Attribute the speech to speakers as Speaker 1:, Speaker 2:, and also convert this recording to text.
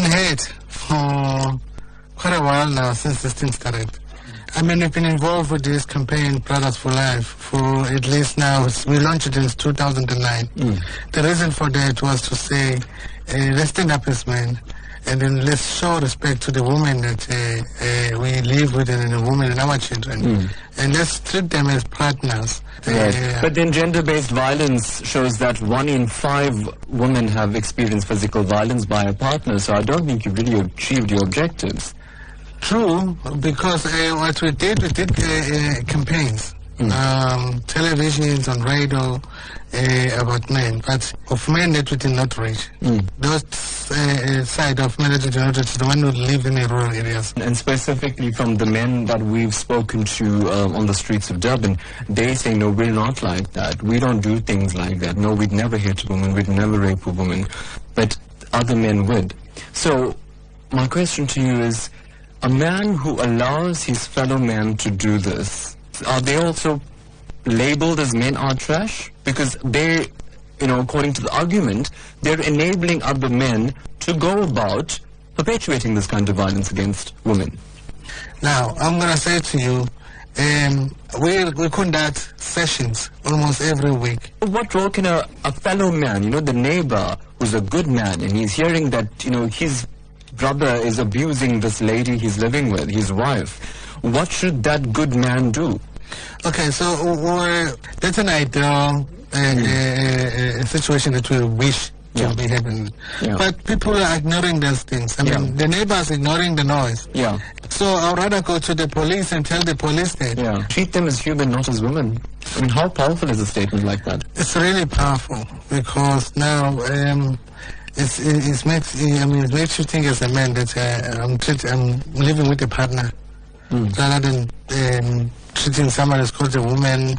Speaker 1: been heard for quite a while now since this thing started. I mean, we've been involved with this campaign, Brothers for Life, for at least now, we launched it in 2009. The reason for that was to say, uh, let's stand up as men, and then let's show respect to the women that uh, uh, we live with and the women and our children. And let's treat them as partners.
Speaker 2: Right. But then gender-based violence shows that one in five women have experienced physical violence by a partner. So I don't think you've really achieved your objectives.
Speaker 1: True, because uh, what we did, we did uh, uh, campaigns, um, televisions, on radio, uh, about men, but of men that we did not reach. Those uh, uh, side of men that we did not reach, the one who live in the rural areas.
Speaker 2: And specifically from the men that we've spoken to uh, on the streets of Durban, they say, no, we're not like that. We don't do things like that. No, we'd never hit a woman. We'd never rape a woman. But other men would. So my question to you is, a man who allows his fellow man to do this, are they also labeled as men are trash? Because they, you know, according to the argument, they're enabling other men to go about perpetuating this kind of violence against women.
Speaker 1: Now, I'm going to say to you, um, we, we conduct sessions almost every week.
Speaker 2: What role can a, a fellow man, you know, the neighbor who's a good man and he's hearing that, you know, his brother is abusing this lady he's living with, his wife, what should that good man do?
Speaker 1: Okay, so uh, that's an ideal uh, uh, uh, situation that we wish
Speaker 2: Yeah.
Speaker 1: to be happening.
Speaker 2: Yeah.
Speaker 1: But people are ignoring those things. I mean, the neighbors ignoring the noise.
Speaker 2: Yeah,
Speaker 1: So I'd rather go to the police and tell the police that.
Speaker 2: yeah. Treat them as human, not as women. I mean, how powerful is a statement like that?
Speaker 1: It's really powerful because now um, it's, it, it makes I mean it makes you think as a man that uh, I'm treat, I'm living with a partner. Rather than um, treating someone as called a woman